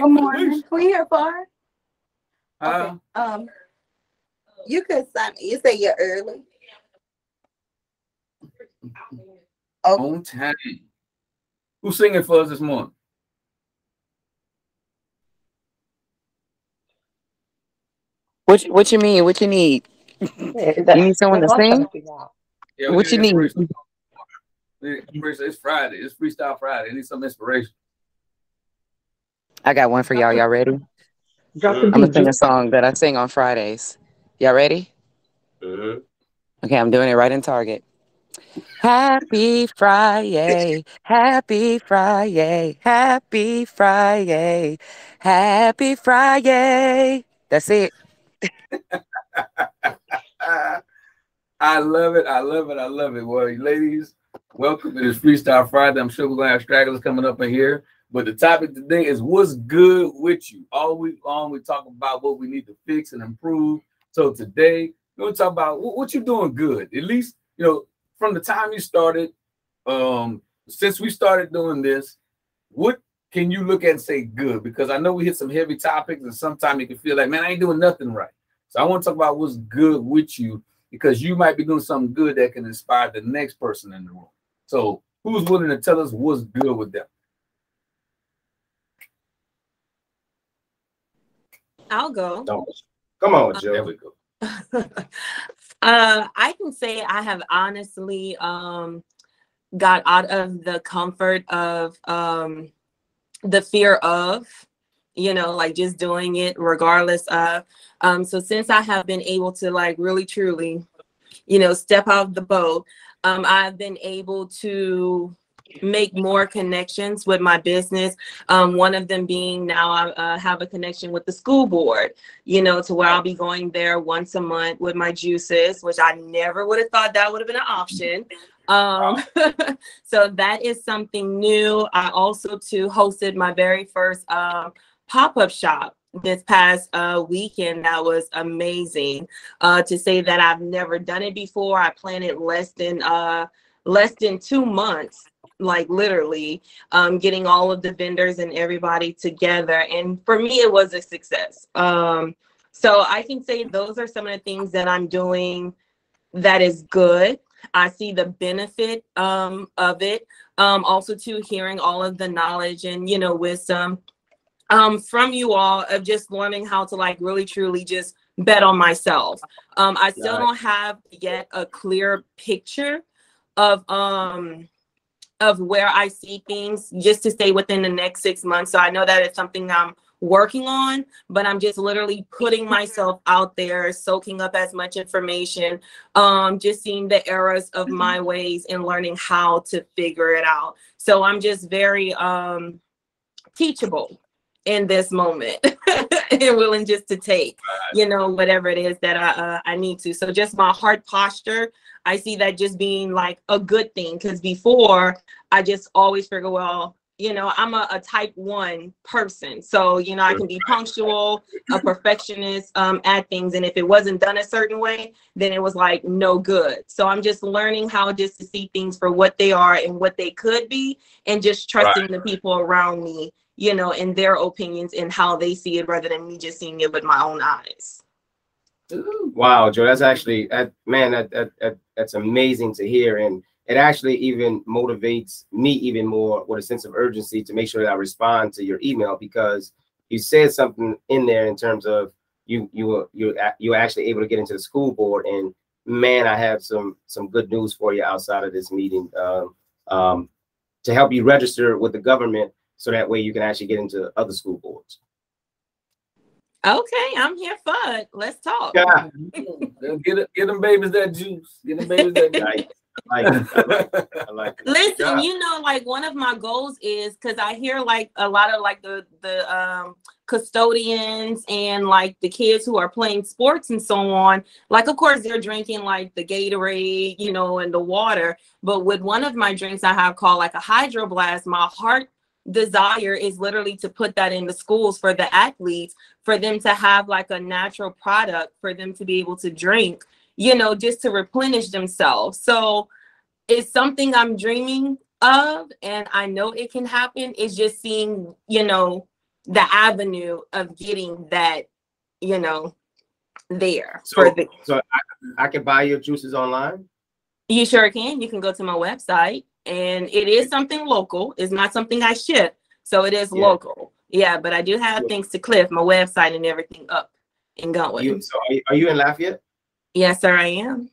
break. Good morning. We here far? Uh, Okay. Um, you could sign. You say you're early. Okay. on time. Who's singing for us this morning? What you- what you mean? What you need? You need someone to sing? Yeah, What you need? inspiration. We- Inspiration. It's Friday. It's Freestyle Friday. I need some inspiration. I got one for y'all. Y'all ready? I'm gonna sing a song that I sing on Fridays. Y'all ready? Mhm. Okay, I'm doing it right in Target. Happy Friday, happy Friday, happy Friday, happy Friday. That's it. I love it. I love it. I love it. Well, ladies, welcome to this Freestyle Friday. I'm sure we're gonna have stragglers coming up in here. But the topic today is what's good with you. All week long, we talk about what we need to fix and improve. So today, we're gonna talk about what, what you're doing good. At least, you know, from the time you started, um, since we started doing this, what can you look at and say good? Because I know we hit some heavy topics, and sometimes you can feel like, man, I ain't doing nothing right. So I want to talk about what's good with you because you might be doing something good that can inspire the next person in the room. So who's willing to tell us what's good with them? I'll go. Don't. Come on, Joe. There we go. uh, I can say I have honestly um, got out of the comfort of um, the fear of, you know, like just doing it regardless of. Um, so since I have been able to like really truly, you know, step out of the boat, um, I've been able to make more connections with my business. Um, one of them being now I uh, have a connection with the school board, you know, to where I'll be going there once a month with my juices, which I never would have thought that would have been an option. Um, so that is something new. I also too hosted my very first um, pop-up shop this past uh, weekend. That was amazing. Uh, to say that I've never done it before, I planned it less than uh, less than two months like literally um, getting all of the vendors and everybody together and for me it was a success. Um, so i can say those are some of the things that i'm doing that is good. I see the benefit um, of it. Um, also to hearing all of the knowledge and you know wisdom um, from you all of just learning how to like really truly just bet on myself. Um, i still don't have yet a clear picture of um of where I see things just to stay within the next six months. So I know that it's something I'm working on, but I'm just literally putting myself out there, soaking up as much information, um, just seeing the errors of my ways and learning how to figure it out. So I'm just very um teachable in this moment and willing just to take you know whatever it is that I uh, I need to. So just my heart posture, I see that just being like a good thing because before I just always figure, well, you know, I'm a, a type one person, so you know I can be punctual, a perfectionist um, at things, and if it wasn't done a certain way, then it was like no good. So I'm just learning how just to see things for what they are and what they could be, and just trusting the people around me you know, in their opinions and how they see it rather than me just seeing it with my own eyes. Wow, Joe, that's actually man, that, that that that's amazing to hear, and it actually even motivates me even more with a sense of urgency to make sure that I respond to your email because you said something in there in terms of you you were you you were actually able to get into the school board, and man, I have some some good news for you outside of this meeting um, um, to help you register with the government so that way you can actually get into other school boards. Okay, I'm here for it. Let's talk. Yeah, get it, get them babies that juice. Get them babies that juice. like, I like it. I like. I like. Listen, Yeah. you know, like one of my goals is because I hear like a lot of like the the um custodians and like the kids who are playing sports and so on. Like, of course, they're drinking like the Gatorade, you know, and the water. But with one of my drinks I have called like a Hydro Blast, my heart desire is literally to put that in the schools for the athletes for them to have like a natural product for them to be able to drink you know just to replenish themselves so it's something i'm dreaming of and i know it can happen it's just seeing you know the avenue of getting that, you know, there So, for the so I, I can buy your juices online. you sure can. You can go to my website and it is something local. It's not something I ship. So it is Yeah. local. Yeah, but I do have Yeah. things to cliff, my website and everything up and going. You, so are you, are you in Lafayette? yes, sir, I am.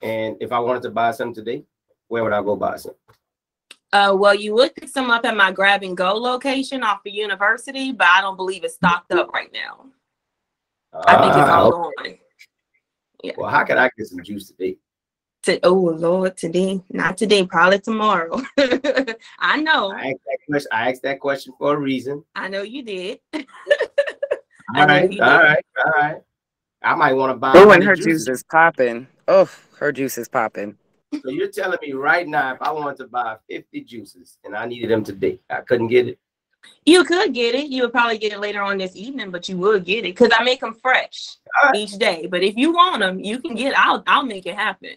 And if I wanted to buy some today, where would I go buy some? Uh, well, you would pick some up at my grab and go location off of University, but I don't believe it's stocked up right now. I think it's Ah, all okay. gone. Well, how can I get some juice today? To, oh Lord, today, not today, probably tomorrow. I know, I asked that question. I asked that question for a reason. I know you did. I All know right, you all did. right, all right. I might want to buy. Oh, and her juices. juice is popping. Oh, her juice is popping. So you're telling me right now, if I wanted to buy 50 juices and I needed them today, I couldn't get it. You could get it. You would probably get it later on this evening, but you would get it because I make them fresh Alright. each day. But if you want them, you can get. I'll I'll make it happen.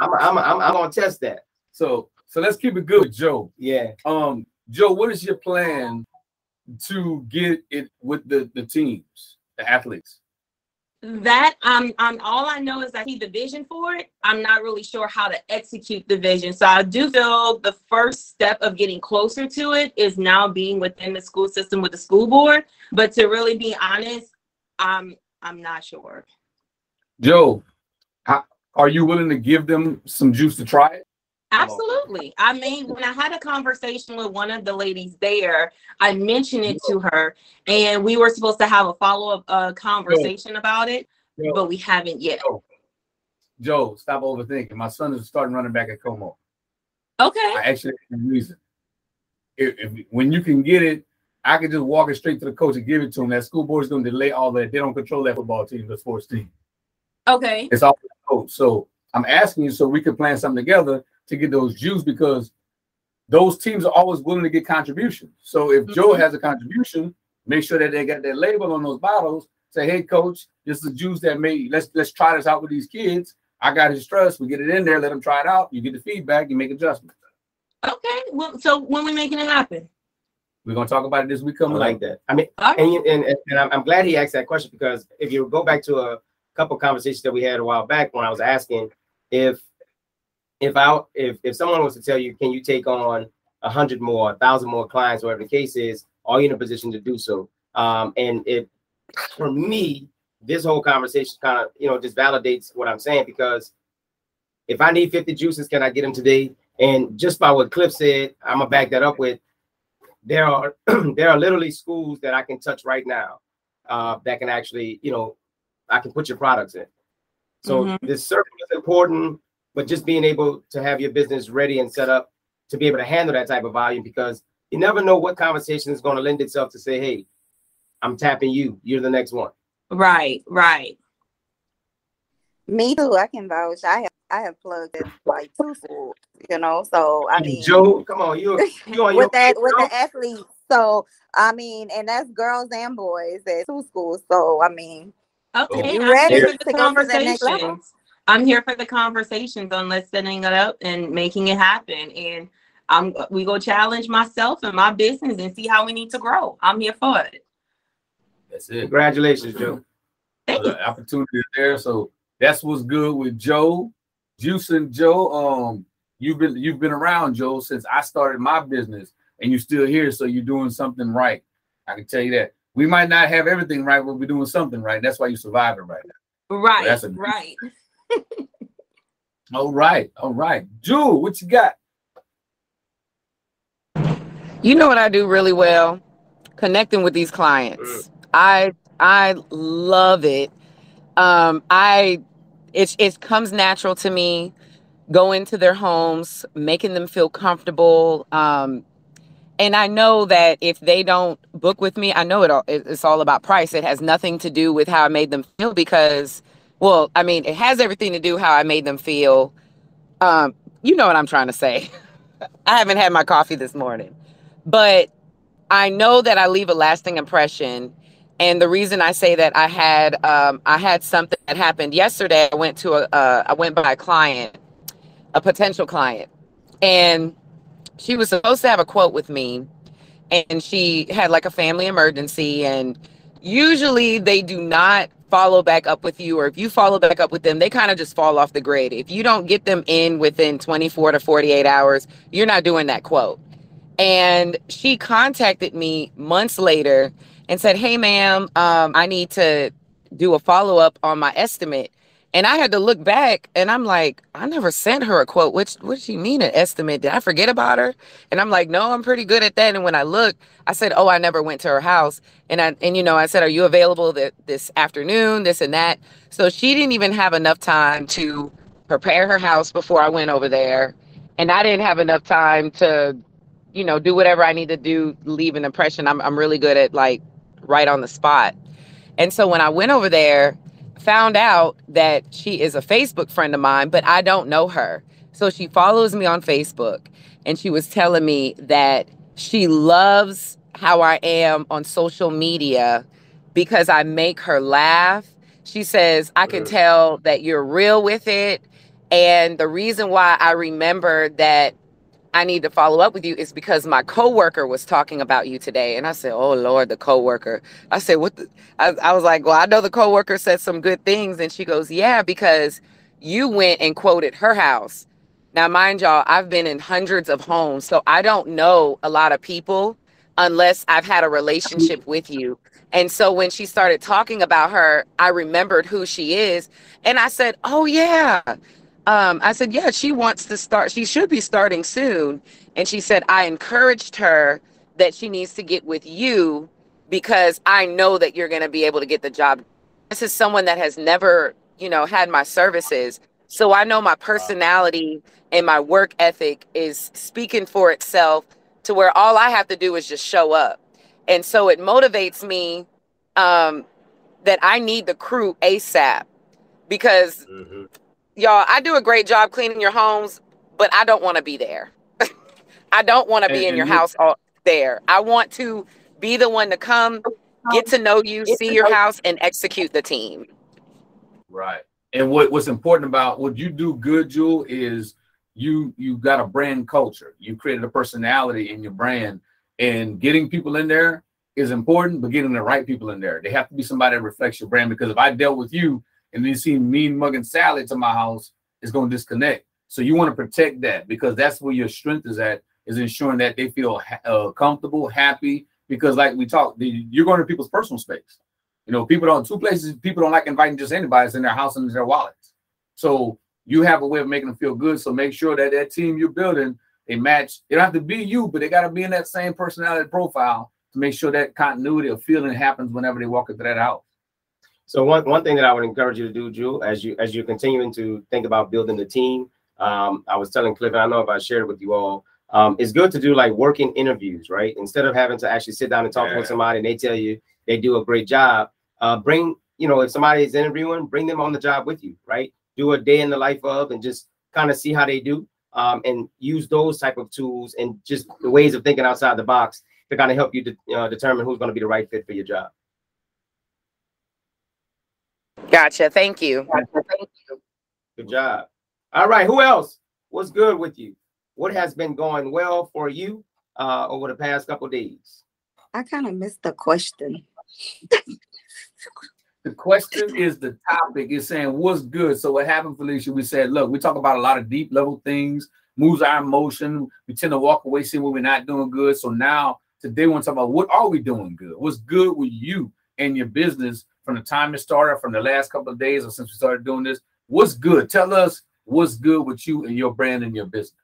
I'm, I'm, I'm, I'm gonna test that. So so let's keep it good, Joe. Yeah. Um, Joe, what is your plan to get it with the the teams, the athletes? That um um all I know is I see the vision for it. I'm not really sure how to execute the vision. So I do feel the first step of getting closer to it is now being within the school system with the school board. But to really be honest, I'm I'm not sure. Joe, how, are you willing to give them some juice to try it? Absolutely. I mean, when I had a conversation with one of the ladies there, I mentioned it to her, and we were supposed to have a follow up uh, conversation about it, Joe, but we haven't yet. Joe, stop overthinking. My son is starting running back at Comeaux. Okay. I actually have a reason. If, if when you can get it, I can just walk it straight to the coach and give it to him. That school board is going to delay all that. They don't control that football team, the sports team. Okay. It's all the coach. So I'm asking you so we can plan something together to get those Jews because those teams are always willing to get contributions. So if Joe Mhm. has a contribution, make sure that they got that label on those bottles. Say, hey, coach, this is the juice that made. Let's let's try this out with these kids. I got his trust. We get it in there, let them try it out. You get the feedback, you make adjustments. Okay. Well, so when we making it happen? We're gonna talk about it this week I like up. that. I mean, All right. and, and, and I'm, I'm glad he asked that question because if you go back to a couple conversations that we had a while back when I was asking if if I if if someone was to tell you, can you take on a hundred more, a thousand more clients, whatever the case is, are you in a position to do so? Um, and it for me, this whole conversation kind of you know just validates what I'm saying because if I need 50 juices, can I get them today? And just by what Cliff said, I'm gonna back that up with there are there are literally schools that I can touch right now uh, that can actually, you know, I can put your products in. So Mhm. this circle is important, but just being able to have your business ready and set up to be able to handle that type of volume because you never know what conversation is going to lend itself to say, hey, I'm tapping you, you're the next one. Right. Right. Me too. I can vouch. I have I have plugged in like two schools, you know. So I mean, Joe, come on, you you on your with that with the athletes. So I mean, and that's girls and boys at two schools. So I mean, Okay. you I'm ready here for the go to the next level? conversations. I'm here for the conversations on let's setting it up and making it happen. And I'm we go challenge myself and my business and see how we need to grow. I'm here for it. That's it. Congratulations, Joe. Thank you. the opportunity is there. So that's what's good with Joe, Juice and Joe. Um, you've been you've been around Joe since I started my business, and you're still here. So you're doing something right. I can tell you that. We might not have everything right, but we're doing something right. That's why you're surviving right now. Right. that's a- right. All right, all right. Jewel, what you got? You know what I do really well? Connecting with these clients. I I love it. Um I it's it comes natural to me go into their homes, making them feel comfortable. Um and I know that if they don't book with me, I know it all it's all about price. It has nothing to do with how I made them feel because well, I mean, it has everything to do how I made them feel. Um you know what I'm trying to say. I haven't had my coffee this morning but I know that I leave a lasting impression. And the reason I say that I had um, I had something that happened yesterday. I went to a uh, I went by a client, a potential client, and she was supposed to have a quote with me, and she had like a family emergency and usually they do not follow back up with you or if you follow back up with them they kind of just fall off the grid. If you don't get them in within 24 to 48 hours you're not doing that quote. And she contacted me months later and said hey ma'am um, i need to do a follow-up on my estimate and I had to look back and I'm like, I never sent her a quote. Which what does she mean an estimate? Did I forget about her? And I'm like, no, I'm pretty good at that. And when I looked, I said, Oh, I never went to her house. And I and you know, I said, Are you available that this afternoon? This and that. So she didn't even have enough time to prepare her house before I went over there. And I didn't have enough time to, you know, do whatever I need to do, leave an impression. I'm I'm really good at like right on the spot. And so when I went over there, found out that she is a Facebook friend of mine, but I don't know her. So she follows me on Facebook and she was telling me that she loves how I am on social media because I make her laugh. She says, I can tell that you're real with it. And the reason why I remember that I need to follow up with you is because my coworker was talking about you today. And I said, Oh Lord, the coworker. I said, What the? I, I was like, Well, I know the coworker said some good things. And she goes, Yeah, because you went and quoted her house. Now, mind y'all, I've been in hundreds of homes, so I don't know a lot of people unless I've had a relationship with you. And so when she started talking about her, I remembered who she is. And I said, Oh, yeah um, I said, yeah, she wants to start. She should be starting soon. And she said, I encouraged her that she needs to get with you because I know that you're going to be able to get the job. This is someone that has never, you know, had my services. So I know my personality and my work ethic is speaking for itself to where all I have to do is just show up. And so it motivates me um, that I need the crew ASAP because mm-hmm y'all, I do a great job cleaning your homes, but I don't want to be there. I don't want to be in your house all there. I want to be the one to come, get to know you, see your house, and execute the team. Right. And what, what's important about what you do good, Jewel, is you you got a brand culture. You created a personality in your brand, and getting people in there is important, but getting the right people in there. They have to be somebody that reflects your brand. Because if I dealt with you and then see mean mugging Sally to my house, it's going to disconnect. So you want to protect that because that's where your strength is at, is ensuring that they feel uh, comfortable, happy. Because like we talked, you're going to people's personal space. You know, people don't two places people don't like inviting just anybody. It's in their house and their wallets. So you have a way of making them feel good. So make sure that that team you're building they match. They don't have to be you, but they got to be in that same personality profile to make sure that continuity of feeling happens whenever they walk into that house. So one, one thing that I would encourage you to do, Jewel, as you as you're continuing to think about building the team, um, I was telling Cliff, and I know if I shared it with you all, um, it's good to do like working interviews, right? Instead of having to actually sit down and talk yeah. with somebody and they tell you they do a great job, uh, bring, you know, if somebody is interviewing, bring them on the job with you, right? Do a day in the life of and just kind of see how they do um, and use those type of tools and just the ways of thinking outside the box to kind of help you de- uh, determine who's going to be the right fit for your job. Gotcha. Thank you. Gotcha. Thank you. Good job. All right. Who else? What's good with you? What has been going well for you uh, over the past couple days? I kind of missed the question. the question is the topic is saying what's good. So what happened, Felicia? We said, look, we talk about a lot of deep level things, moves our emotion. We tend to walk away seeing what we're not doing good. So now today we want to talk about what are we doing good? What's good with you and your business from the time it started, from the last couple of days or since we started doing this? What's good? Tell us what's good with you and your brand and your business.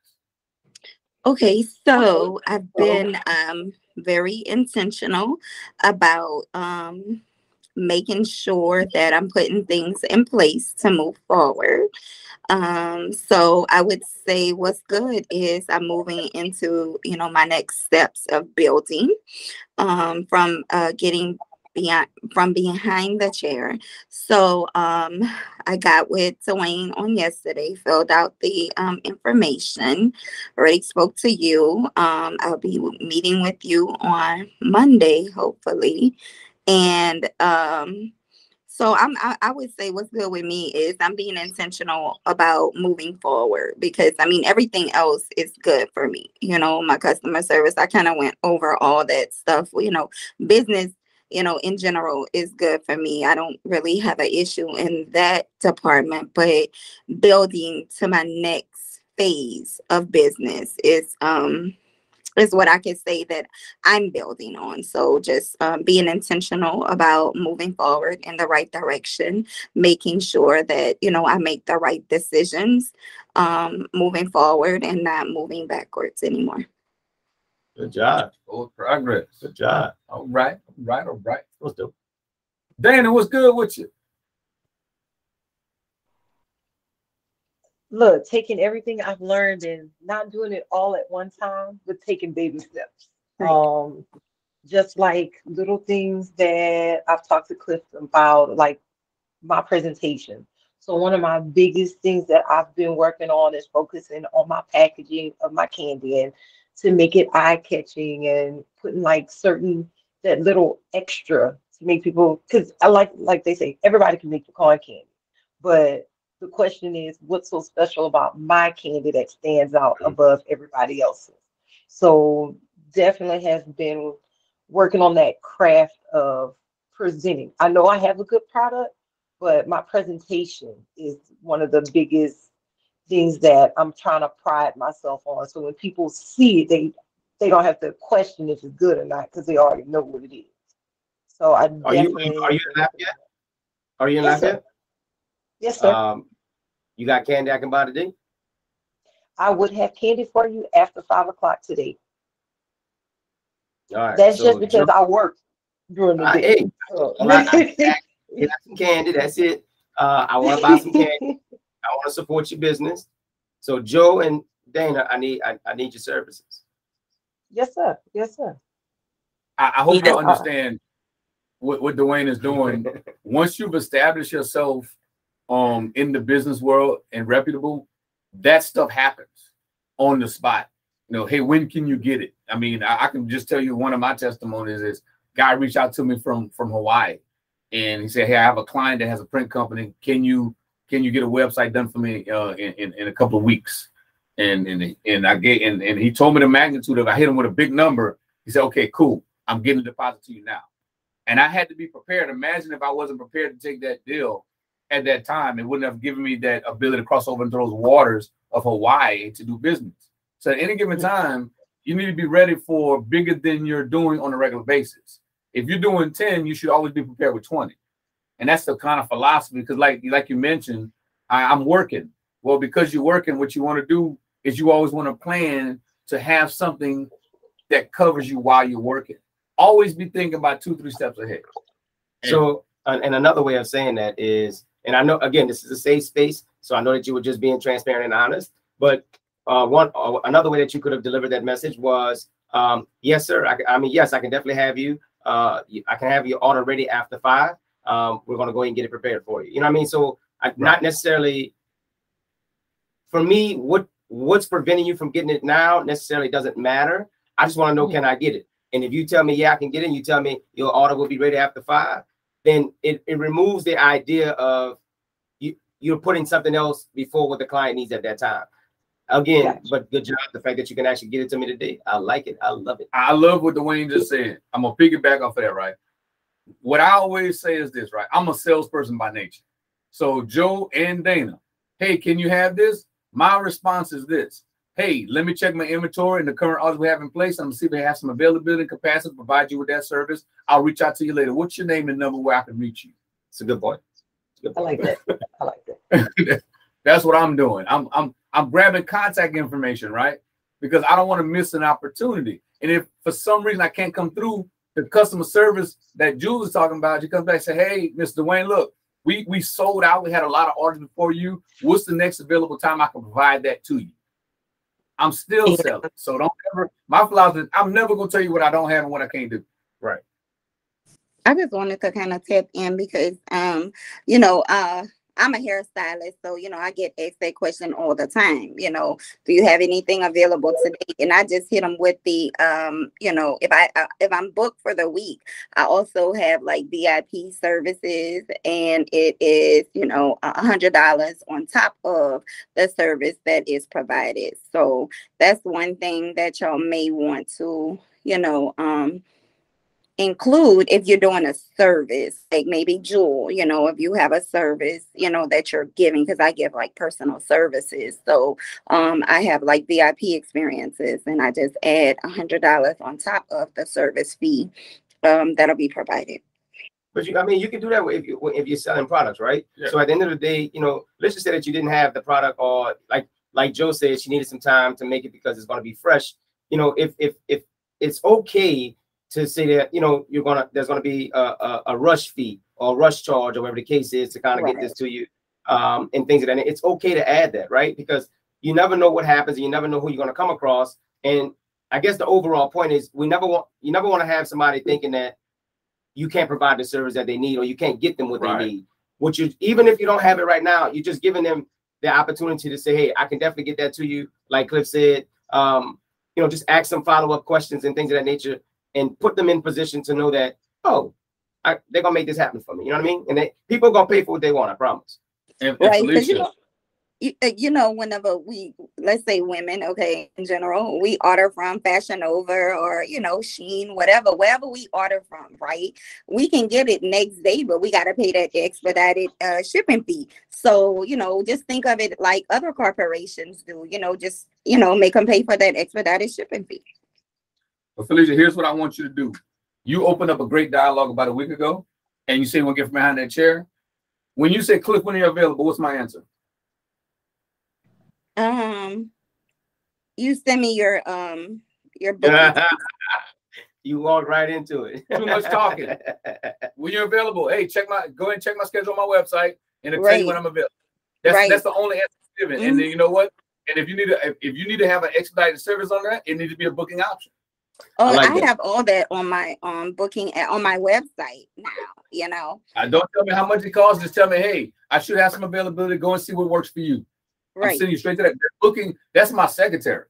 Okay, so I've been um, very intentional about um, making sure that I'm putting things in place to move forward. Um, so I would say what's good is I'm moving into, you know, my next steps of building um, from uh, getting behind from behind the chair. So um, I got with Dwayne on yesterday, filled out the um, information, already spoke to you. Um, I'll be meeting with you on Monday, hopefully. And um, So I'm I, I would say what's good with me is I'm being intentional about moving forward because I mean everything else is good for me. You know, my customer service, I kind of went over all that stuff. You know, business, you know, in general is good for me. I don't really have an issue in that department, but building to my next phase of business is um is what I can say that I'm building on. So just um, being intentional about moving forward in the right direction, making sure that you know I make the right decisions um, moving forward and not moving backwards anymore. Good job. Forward progress. Good job. All right, all right, all right. Let's do. It. Dana, what's good with you? look, taking everything I've learned and not doing it all at one time, but taking baby steps. Um, just like little things that I've talked to Cliff about, like my presentation. So one of my biggest things that I've been working on is focusing on my packaging of my candy and to make it eye catching and putting like certain that little extra to make people because I like like they say everybody can make pecan candy, but the question is what's so special about my candy that stands out mm. above everybody else's? So definitely has been working on that craft of presenting. I know i have a good product but my presentation is one of the biggest things that i'm trying to pride myself on so when people see it they they don't have to question if it's good or not because they already know what it is so i Are you are you in Lafayette? Are you in Yes, sir. Lafayette? yes sir Um, you got candy I can buy today? i would have candy for you after five o'clock today All right. That's so just because I work during the Uh, day. hey, So- well, I- I- get out some candy. That's it. Uh, I want to buy some candy. I want to support your business. So Joe and Dana, I need I, I need your services. yes, sir. Yes, sir. I, I hope you does- understand what, what Dwayne is doing. Once you've established yourself um in the business world and reputable, that stuff happens on the spot. You know, hey, when can you get it? I mean, I, I can just tell you one of my testimonies is guy reached out to me from from Hawaii and he said, Hey, I have a client that has a print company. Can you can you get a website done for me uh in, in, in a couple of weeks? And and and I get and, and he told me the magnitude of. I hit him with a big number. He said, Okay, cool. I'm getting a deposit to you now. And I had to be prepared. Imagine if I wasn't prepared to take that deal at that time, it wouldn't have given me that ability to cross over into those waters of Hawaii to do business. So at any given time, you need to be ready for bigger than you're doing on a regular basis. If you're doing 10, you should always be prepared with 20. And that's the kind of philosophy because, like, like you mentioned, I, I'm working. Well, because you're working, what you want to do is you always want to plan to have something that covers you while you're working. Always be thinking about two, three steps ahead. So and, another way of saying that is, and I know again this is a safe space, so I know that you were just being transparent and honest. But uh, one uh, another way that you could have delivered that message was, um, yes, sir. I, I mean, yes, I can definitely have you. Uh, you- I can have your order ready after five. Um, we're gonna go ahead and get it prepared for you. You know what I mean? So I, not necessarily for me, what what's preventing you from getting it now necessarily doesn't matter. I just want to know, can I get it? And if you tell me, yeah, I can get it, and you tell me your order will be ready after five, then it, it removes the idea of you you're putting something else before what the client needs at that time. Again, Gotcha. but good job. The fact that you can actually get it to me today, I like it. I love it. I love what Dwayne just said. I'm gonna piggyback off of that, right? What I always say is this, right? I'm a salesperson by nature. So Joe and Dana, hey, can you have this? My response is this. Hey, let me check my inventory and the current orders we have in place. I'm gonna see if they have some availability and capacity to provide you with that service. I'll reach out to you later. What's your name and number where I can reach you? It's a good point. It's a good I like that. I like that. That's what I'm doing. I'm I'm I'm grabbing contact information, right? Because I don't want to miss an opportunity. And if for some reason I can't come through the customer service that Jules is talking about, you come back and say, Hey, Mr. Dwayne, look, we we sold out. We had a lot of orders before you. What's the next available time I can provide that to you? I'm still Yeah. selling. So don't ever my philosophy I'm never gonna tell you what I don't have and what I can't do. Right. I just wanted to kind of tap in because um, you know, uh I'm a hairstylist, so you know I get asked that question all the time. You know, do you have anything available today? And I just hit them with the, um, you know, if I uh, if I'm booked for the week, I also have like VIP services, and it is you know a hundred dollars on top of the service that is provided. So that's one thing that y'all may want to, you know, um include if you're doing a service, like maybe Jewel, you know, if you have a service, you know, that you're giving, because I give like personal services. So um, I have like VIP experiences and I just add a hundred dollars on top of the service fee um, that'll be provided. But you, I mean, you can do that if you if you're selling products, right? Yeah. So at the end of the day, you know, let's just say that you didn't have the product, or like like Joe said, she needed some time to make it because it's going to be fresh. You know, if if if it's okay to say that you know you're gonna there's gonna be a, a, a rush fee or a rush charge or whatever the case is to kind of get this to you, um, and things of that. nature. It's okay to add that, right? Because you never know what happens, and you never know who you're gonna come across. And I guess the overall point is we never want you never want to have somebody thinking that you can't provide the service that they need or you can't get them what Right. they need. Which you even if you don't have it right now, you're just giving them the opportunity to say, hey, I can definitely get that to you. Like Cliff said, um, you know, just ask some follow-up questions and things of that nature and put them in position to know that, oh, I, they're gonna make this happen for me. You know what I mean? And they, people are gonna pay for what they want, I promise. And, and Right, 'cause you know- you, uh, you know, whenever we, let's say women, okay, in general, we order from Fashion Nova or, you know, Shein, whatever, wherever we order from, right? We can get it next day, but we got to pay that expedited uh, shipping fee. So, you know, just think of it like other corporations do, you know, just, you know, make them pay for that expedited shipping fee. But Felicia, here's what I want you to do. You opened up a great dialogue about a week ago, and you say we'll get from behind that chair. When you say click when you're available, what's my answer? Um, you send me your, um, your booking. you walk right into it. Too much talking. When you're available, hey, check my go ahead and check my schedule on my website, and it'll tell you when I'm available. That's Right. that's the only answer I'm giving. And then you know what? And if you need to, if, if you need to have an expedited service on that, it needs to be a booking option. Oh, I I, like that. have all that on my um booking at, on my website now. You know, I don't tell me how much it costs. Just tell me, hey, I should have some availability. Go and see what works for you. I'm right? sending you straight to that. That booking. That's my secretary.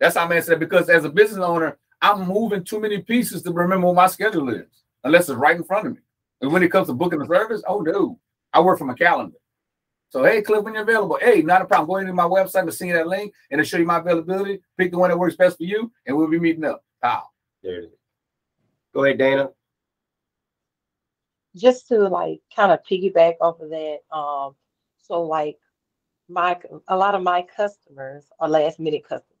That's how I'm answering because as a business owner, I'm moving too many pieces to remember what my schedule is, unless it's right in front of me. And when it comes to booking the service, oh no, I work from a calendar. So hey, Cliff, when you're available, hey, not a problem. Go into my website and send you that link, and it'll show you my availability. Pick the one that works best for you, and we'll be meeting up. Wow. There it is. Go ahead, Dana. just to like kind of piggyback off of that, um, so like my a lot of my customers are last minute customers,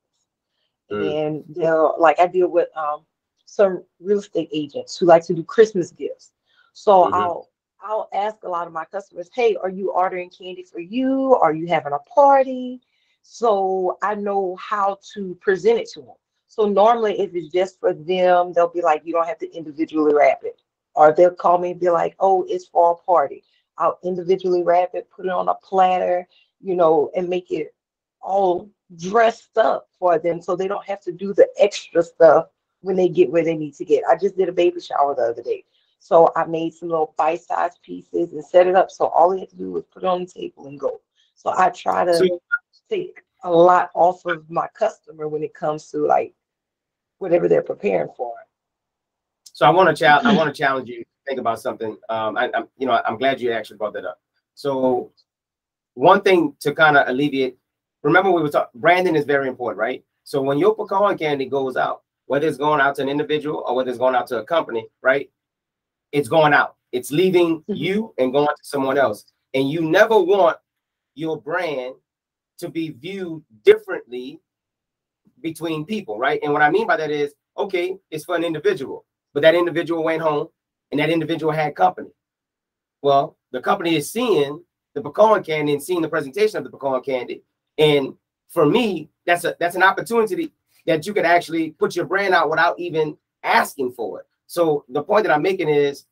Mm. and they're like I deal with um some real estate agents who like to do Christmas gifts. So Mhm. I'll I'll ask a lot of my customers, hey, are you ordering candy for you? Are you having a party? So I know how to present it to them. So normally, if it's just for them, they'll be like, you don't have to individually wrap it or they'll call me and be like, oh, it's for a party. I'll individually wrap it, put it on a platter, you know, and make it all dressed up for them so they don't have to do the extra stuff when they get where they need to get. I just did a baby shower the other day. So I made some little bite-sized pieces and set it up. So all they had to do was put it on the table and go. So I try to So- take a lot off of my customer when it comes to like whatever they're preparing for. So I want to challenge. I want to challenge you. to Think about something. Um, I, I'm, you know, I'm glad you actually brought that up. So, one thing to kind of alleviate. Remember, we were talking. Branding is very important, right? So when your pecan candy goes out, whether it's going out to an individual or whether it's going out to a company, right? It's going out. It's leaving Mhm. you and going to someone else. And you never want your brand to be viewed differently between people, right? And what I mean by that is, okay, it's for an individual, but that individual went home and that individual had company. Well, the company is seeing the pecan candy and seeing the presentation of the pecan candy. And for me, that's a that's an opportunity that you could actually put your brand out without even asking for it. So the point that I'm making is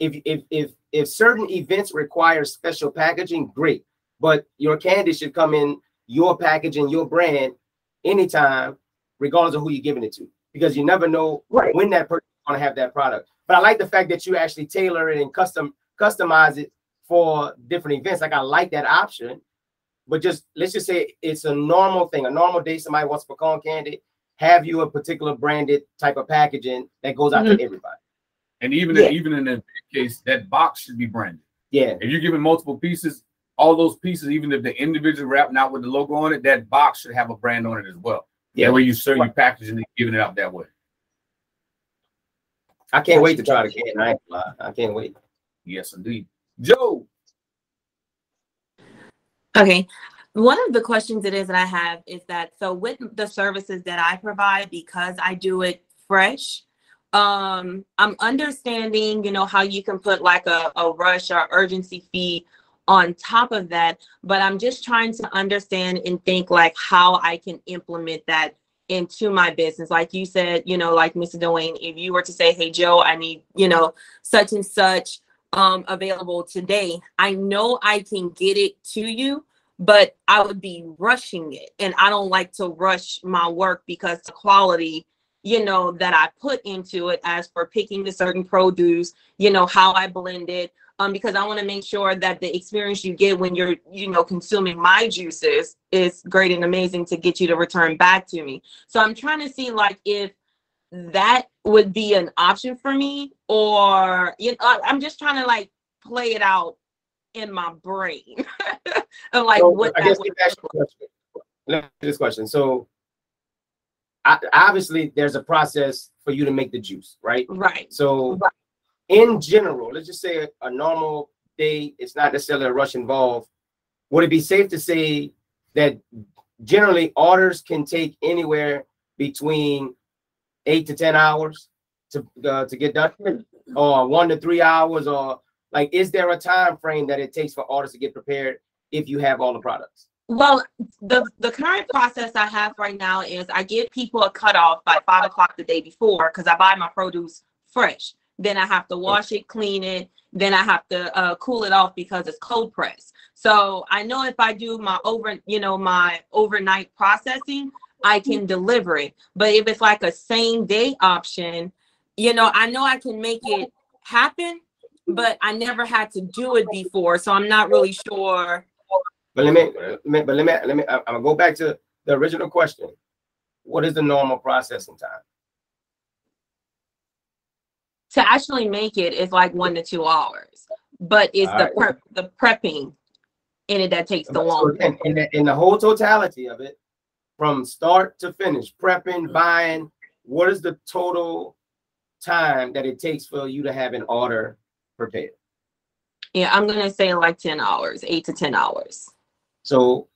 if if if if certain events require special packaging, great. But your candy should come in your packaging, your brand, anytime, regardless of who you're giving it to, because you never know Right. when that person's gonna have that product. But I like the fact that you actually tailor it and custom customize it for different events. Like I like that option, but just let's just say it's a normal thing. A normal day, somebody wants pecan candy, have you a particular branded type of packaging that goes out Mhm. to everybody. And even Yeah. even in that case, that box should be branded. Yeah, If you're giving multiple pieces, all those pieces, even if the individual wrap not with the logo on it, that box should have a brand on it as well. yeah. That way you serve you packaging and giving it out that way. I can't wait to try it again. I ain't. I can't wait. Yes, indeed. Joe, Okay. One of the questions it is that I have is that so with the services that I provide, because I do it fresh, um, I'm understanding, you know, how you can put like a, a rush or urgency fee on top of that, but I'm just trying to understand and think like how I can implement that into my business. Like you said, you know, like Mr. Dwayne, if you were to say, Hey Joe, I need, you know, such and such um available today, I know I can get it to you, but I would be rushing it. And I don't like to rush my work because the quality, you know, that I put into it as for picking the certain produce, you know, how I blend it. Um, because I want to make sure that the experience you get when you're, you know, consuming my juices is great and amazing to get you to return back to me. So I'm trying to see like if that would be an option for me, or you know, I'm just trying to like play it out in my brain. and like So, what I that would let me ask question. Let me ask this question. So, I, obviously, there's a process for you to make the juice, right? right. So, Right. in general, let's just say a, a normal day, it's not necessarily a rush involved. Would it be safe to say that generally orders can take anywhere between eight to ten hours to uh, to get done, or one to three hours, or like, is there a time frame that it takes for orders to get prepared if you have all the products? Well, the the current process I have right now is I give people a cutoff by five o'clock the day before because I buy my produce fresh. Then I have to wash it, clean it. Then I have to uh, cool it off because it's cold press. So I know if I do my over, you know, my overnight processing, I can deliver it. But if it's like a same day option, you know, I know I can make it happen, but I never had to do it before, so I'm not really sure. But let me, let me- but let me, let me, I'm gonna go back to the original question. What is the normal processing time? to actually make it is like one to two hours, but it's the Alright. prep, the prepping in it that takes the So longest. in, in, the, in the whole totality of it, from start to finish, prepping, buying, what is the total time that it takes for you to have an order prepared? Yeah, I'm gonna say like ten hours, eight to ten hours. So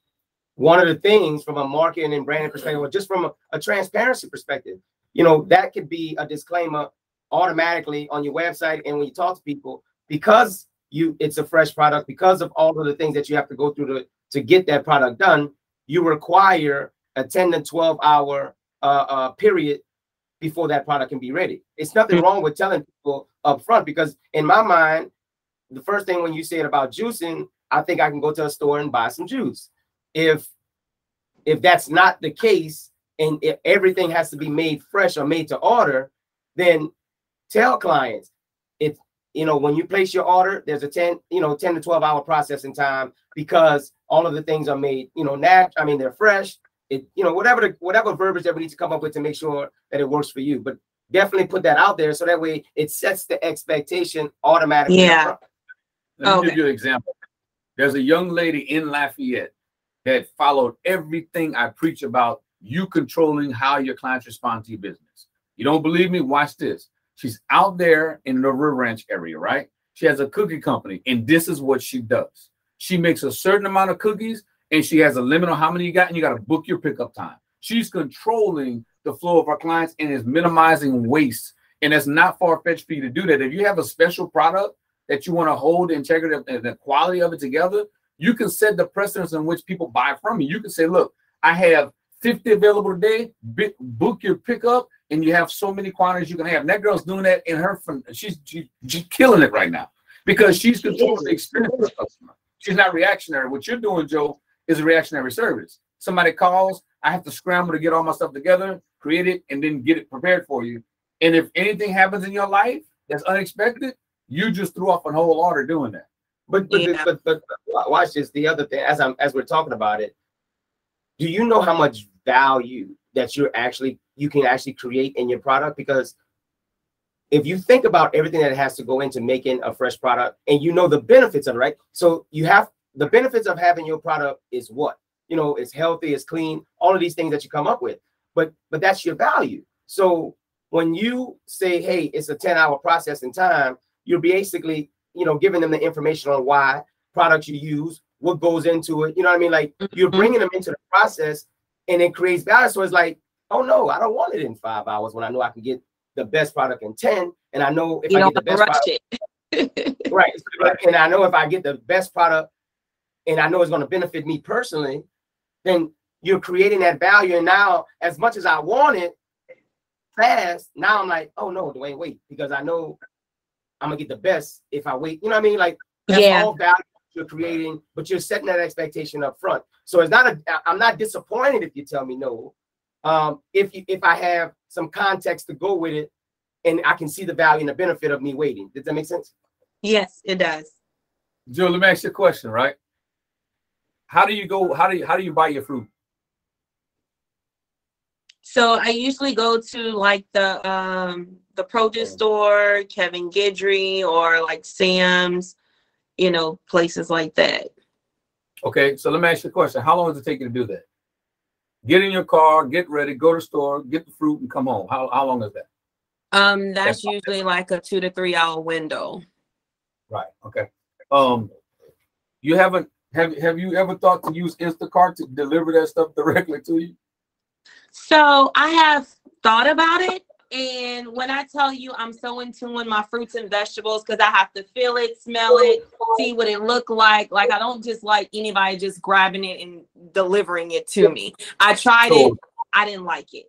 one of the things from a marketing and branding perspective, or just from a, a transparency perspective, you know, that could be a disclaimer automatically on your website. And when you talk to people, because you it's a fresh product, because of all of the things that you have to go through to, to get that product done, you require a 10 to 12 hour uh, uh, period before that product can be ready. It's nothing mm. wrong with telling people up front because in my mind, the first thing when you said about juicing, I think I can go to a store and buy some juice. If if that's not the case, and if everything has to be made fresh or made to order, then tell clients if you know when you place your order, there's a 10, you know, 10 to 12 hour processing time because all of the things are made, you know, nat I mean they're fresh. It, you know, whatever the whatever verbiage that we need to come up with to make sure that it works for you. But definitely put that out there so that way it sets the expectation automatically. Yeah. Let me Okay. give oh, you an example. There's a young lady in Lafayette that followed everything I preach about you controlling how your clients respond to your business. You don't believe me? Watch this. She's out there in the River Ranch area, right? She has a cookie company, and this is what she does. She makes a certain amount of cookies, and she has a limit on how many you got, and you got to book your pickup time. She's controlling the flow of our clients and is minimizing waste. And it's not far-fetched for you to do that. If you have a special product that you want to hold the integrity of- and the quality of it together, you can set the precedence in which people buy from you. You can say, look, I have 50 available today, book your pickup, and you have so many quantities you can have. And that girl's doing that in her, she's, she- she's killing it right now because she's controlling the experience of the customer. She's not reactionary. What you're doing, Joe, is a reactionary service. Somebody calls, I have to scramble to get all my stuff together, create it, and then get it prepared for you. And if anything happens in your life that's unexpected, you just threw off a whole order doing that. But but, Yeah. but but but watch this. The other thing, as I'm as we're talking about it, do you know how much value that you're actually you can actually create in your product? Because if you think about everything that has to go into making a fresh product, and you know the benefits of it, right? So you have the benefits of having your product is what you know, it's healthy, it's clean, all of these things that you come up with. But but that's your value. So when you say, hey, it's a 10 hour process in time, you're basically, you know, giving them the information on why products you use, what goes into it. You know what I mean? Like you're Mhm. bringing them into the process and it creates value. So it's like, oh no, I don't want it in five hours when I know I can get the best product in 10. And I know if You I get the best product, right. And I know if I get the best product and I know it's going to benefit me personally, then you're creating that value. And now, as much as I want it fast, now I'm like, oh no, Dwayne, wait, because I know I'm gonna get the best if I wait. You know what I mean? Like that's Yeah. all value you're creating, but you're setting that expectation up front. So it's not a I'm not disappointed if you tell me no. Um, if you if I have some context to go with it and I can see the value and the benefit of me waiting. Does that make sense? yes, it does. Joe, let me ask you a question, right? How do you go? How do you how do you buy your fruit? So I usually go to like the um the produce store, Kevin Gidry, or like Sam's, you know, places like that. Okay, so let me ask you a question. How long does it take you to do that? Get in your car, get ready, go to the store, get the fruit, and come home. How, how long is that? Um, that's That's- usually like a two to three hour window. Right. Okay. Um, you haven't have have you ever thought to use Instacart to deliver that stuff directly to you? So I have thought about it. And when I tell you I'm so in tune with my fruits and vegetables because I have to feel it, smell it, see what it look like. Like I don't just like anybody just grabbing it and delivering it to me. I tried So- it, I didn't like it.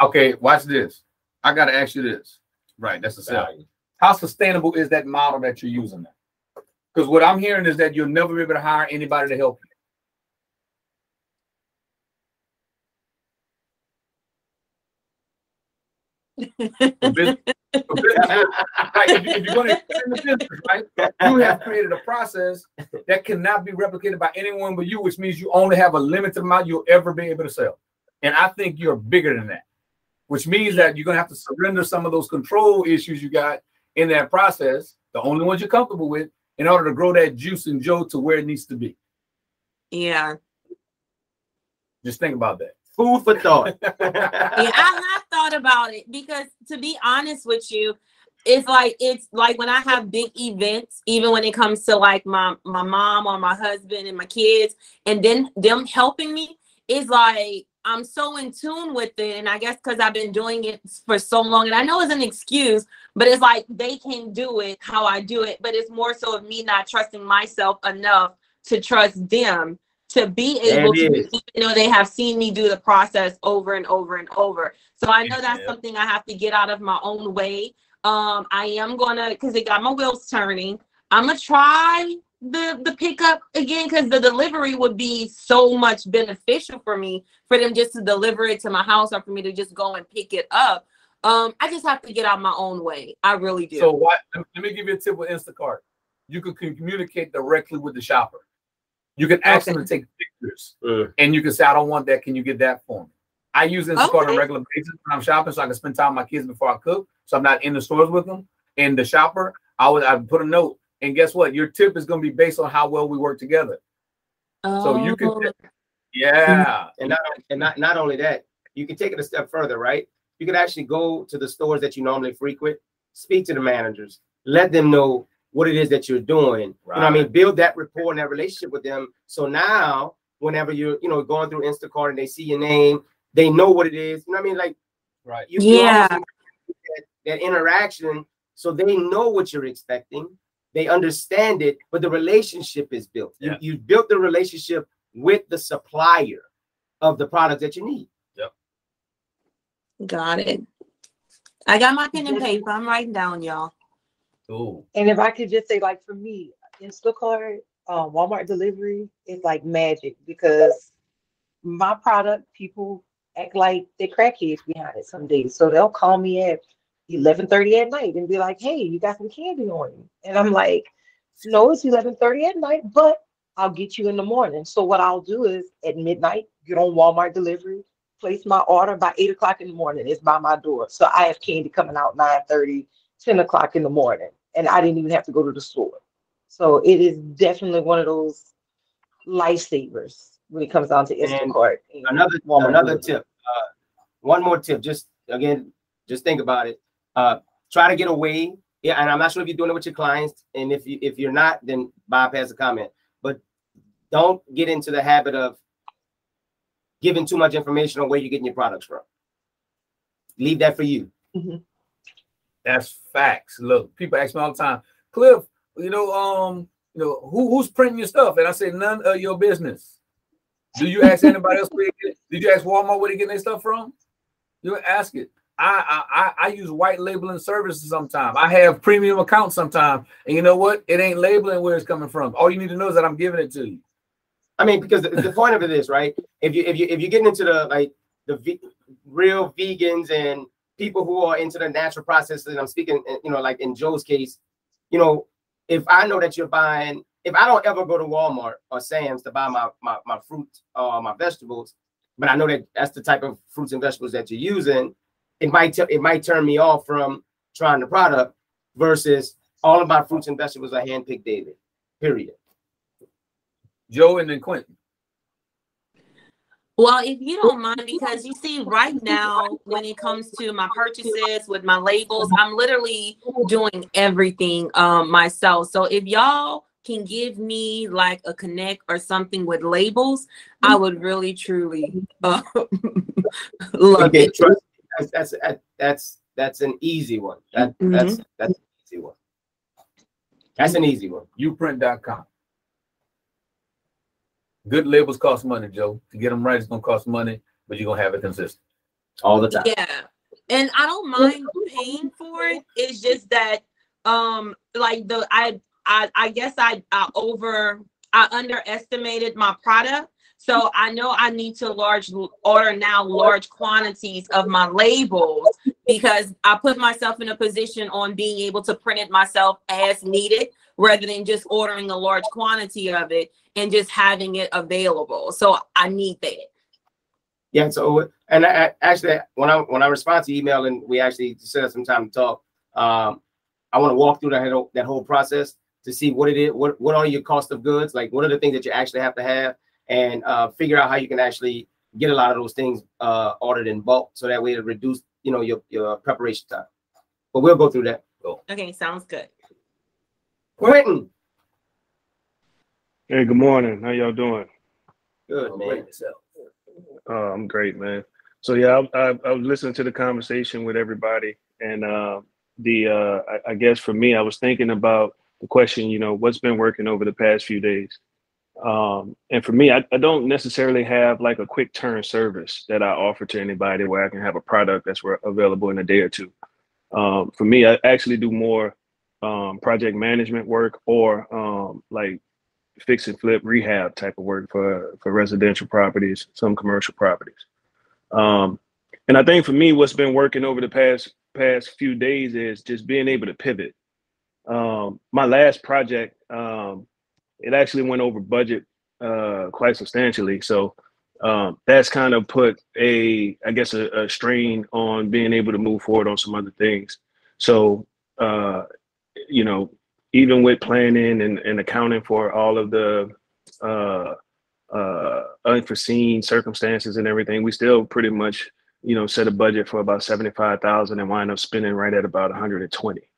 Okay, watch this. I got to ask you this. Right, that's the value. How sustainable is that model that you're using now? Because what I'm hearing is that you'll never be able to hire anybody to help you. If, you, if you're to in the business, right, you have created a process that cannot be replicated by anyone but you, which means you only have a limited amount you'll ever be able to sell. And I think you're bigger than that, which means that you're going to have to surrender some of those control issues you got in that process, the only ones you're comfortable with, in order to grow that juice and Joe to where it needs to be. Yeah. Just think about that. Food for thought. Yeah, I have thought about it because to be honest with you, it's like it's like when I have big events, even when it comes to like my my mom or my husband and my kids, and then them helping me, it's like I'm so in tune with it. And I guess because I've been doing it for so long, and I know it's an excuse, but it's like they can do it how I do it. But it's more so of me not trusting myself enough to trust them to be able to, even though they have seen me do the process over and over and over. So I know that's Yeah. something I have to get out of my own way. Um, I am gonna because it got my wheels turning. I'm gonna try the the pickup again because the delivery would be so much beneficial for me for them just to deliver it to my house or for me to just go and pick it up. Um, I just have to get out my own way. I really do. So what? Let me give you a tip with Instacart. You can communicate directly with the shopper. You can ask them to take pictures, Mm. and you can say, "I don't want that. Can you get that for me?" I use Instacart on a regular basis when I'm shopping, so I can spend time with my kids before I cook. So I'm not in the stores with them. And the shopper, I would I put a note, and guess what? Your tip is going to be based on how well we work together. So you can, Oh, yeah, and not and not not only that, you can take it a step further, right? You could actually go to the stores that you normally frequent, speak to the managers, let them know what it is that you're doing. Right. You know what I mean? Build that rapport and that relationship with them. So now, whenever you're, you know, going through Instacart and they see your name, they know what it is. You know what I mean? Like right. you, you Yeah. that, that interaction so they know what you're expecting. They understand it, but the relationship is built. You, Yeah. you built the relationship with the supplier of the product that you need. Got it. I got my pen and paper. I'm writing down, y'all. Cool. And if I could just say, like for me, Instacart, um, Walmart delivery is like magic because my product, people act like they're crackheads behind it some days. So they'll call me at eleven thirty at night and be like, "Hey, you got some candy on you?" And I'm like, no, it's eleven thirty at night, but I'll get you in the morning. So what I'll do is at midnight, get on Walmart delivery, place my order by eight o'clock in the morning. It's by my door. So I have candy coming out 9 30, 10 o'clock in the morning. And I didn't even have to go to the store. So it is definitely one of those lifesavers when it comes down to Instacart. Another another tip. Uh, one more tip. Just again, just think about it. Uh, try to get away. Yeah, and I'm not sure if you're doing it with your clients, and if you if you're not, then bypass the comment. But don't get into the habit of giving too much information on where you're getting your products from. Leave that for you. That's facts. Look, people ask me all the time, Cliff, you know, um, you know, who, who's printing your stuff? And I say, none of your business. Do you ask anybody else where get it? Did you ask Walmart where they get their stuff from? You ask it. I, I I I use white labeling services sometimes. I have premium accounts sometimes, and you know what? It ain't labeling where it's coming from. All you need to know is that I'm giving it to you. I mean, because the, the point of it is right. If you if you if you're getting into the like the real vegans and people who are into the natural processes, and I'm speaking, uh, you know, like in Joe's case, you know, if I know that you're buying, if I don't ever go to Walmart or Sam's to buy my my, my fruit or my vegetables, but I know that that's the type of fruits and vegetables that you're using, it might t- it might turn me off from trying the product versus all of my fruits and vegetables are handpicked daily. Period. Joe and then Quentin. Well, if you don't mind, because you see, right now, when it comes to my purchases with my labels, I'm literally doing everything um, myself. So if y'all can give me like a connect or something with labels, I would really truly uh, love Okay, it. trust that's that's that's that's an easy one. That that's that's an easy one. That's an easy one. uprint.com. Good labels cost money, Joe. To get them right, it's gonna cost money, but you're gonna have it consistent. All the time. Yeah. And I don't mind paying for it. It's just that um like the I I I guess I I over I underestimated my product. So I know I need to large order now large quantities of my labels because I put myself in a position on being able to print it myself as needed rather than just ordering a large quantity of it and just having it available. So I need that. Yeah. So and I, I- actually when I when I respond to email and we actually set up some time to talk, um, I want to walk through that whole, that whole process to see what it is, what what are your cost of goods, like what are the things that you actually have to have, and uh, figure out how you can actually get a lot of those things uh, ordered in bulk, so that way it reduce you know your your preparation time. But we'll go through that. Okay, sounds good. Quentin, Hey, good morning. How y'all doing? good Don't man. yourself. Uh, I'm great, man. So yeah, I, I, I was listening to the conversation with everybody, and uh, the uh, I, I guess for me, I was thinking about the question. You know, what's been working over the past few days? Um, and for me, I, I don't necessarily have like a quick turn service that I offer to anybody where I can have a product that's re- available in a day or two. Um, for me, I actually do more um, project management work or um, like fix and flip rehab type of work for for residential properties, some commercial properties. Um, and I think for me, what's been working over the past past few days is just being able to pivot. Um, my last project, um, it actually went over budget uh, quite substantially, so um, that's kind of put a, I guess, a, a strain on being able to move forward on some other things. So, uh, you know, even with planning and, and accounting for all of the uh, uh, unforeseen circumstances and everything, we still pretty much, you know, set a budget for about seventy-five thousand and wind up spending right at about one hundred and twenty.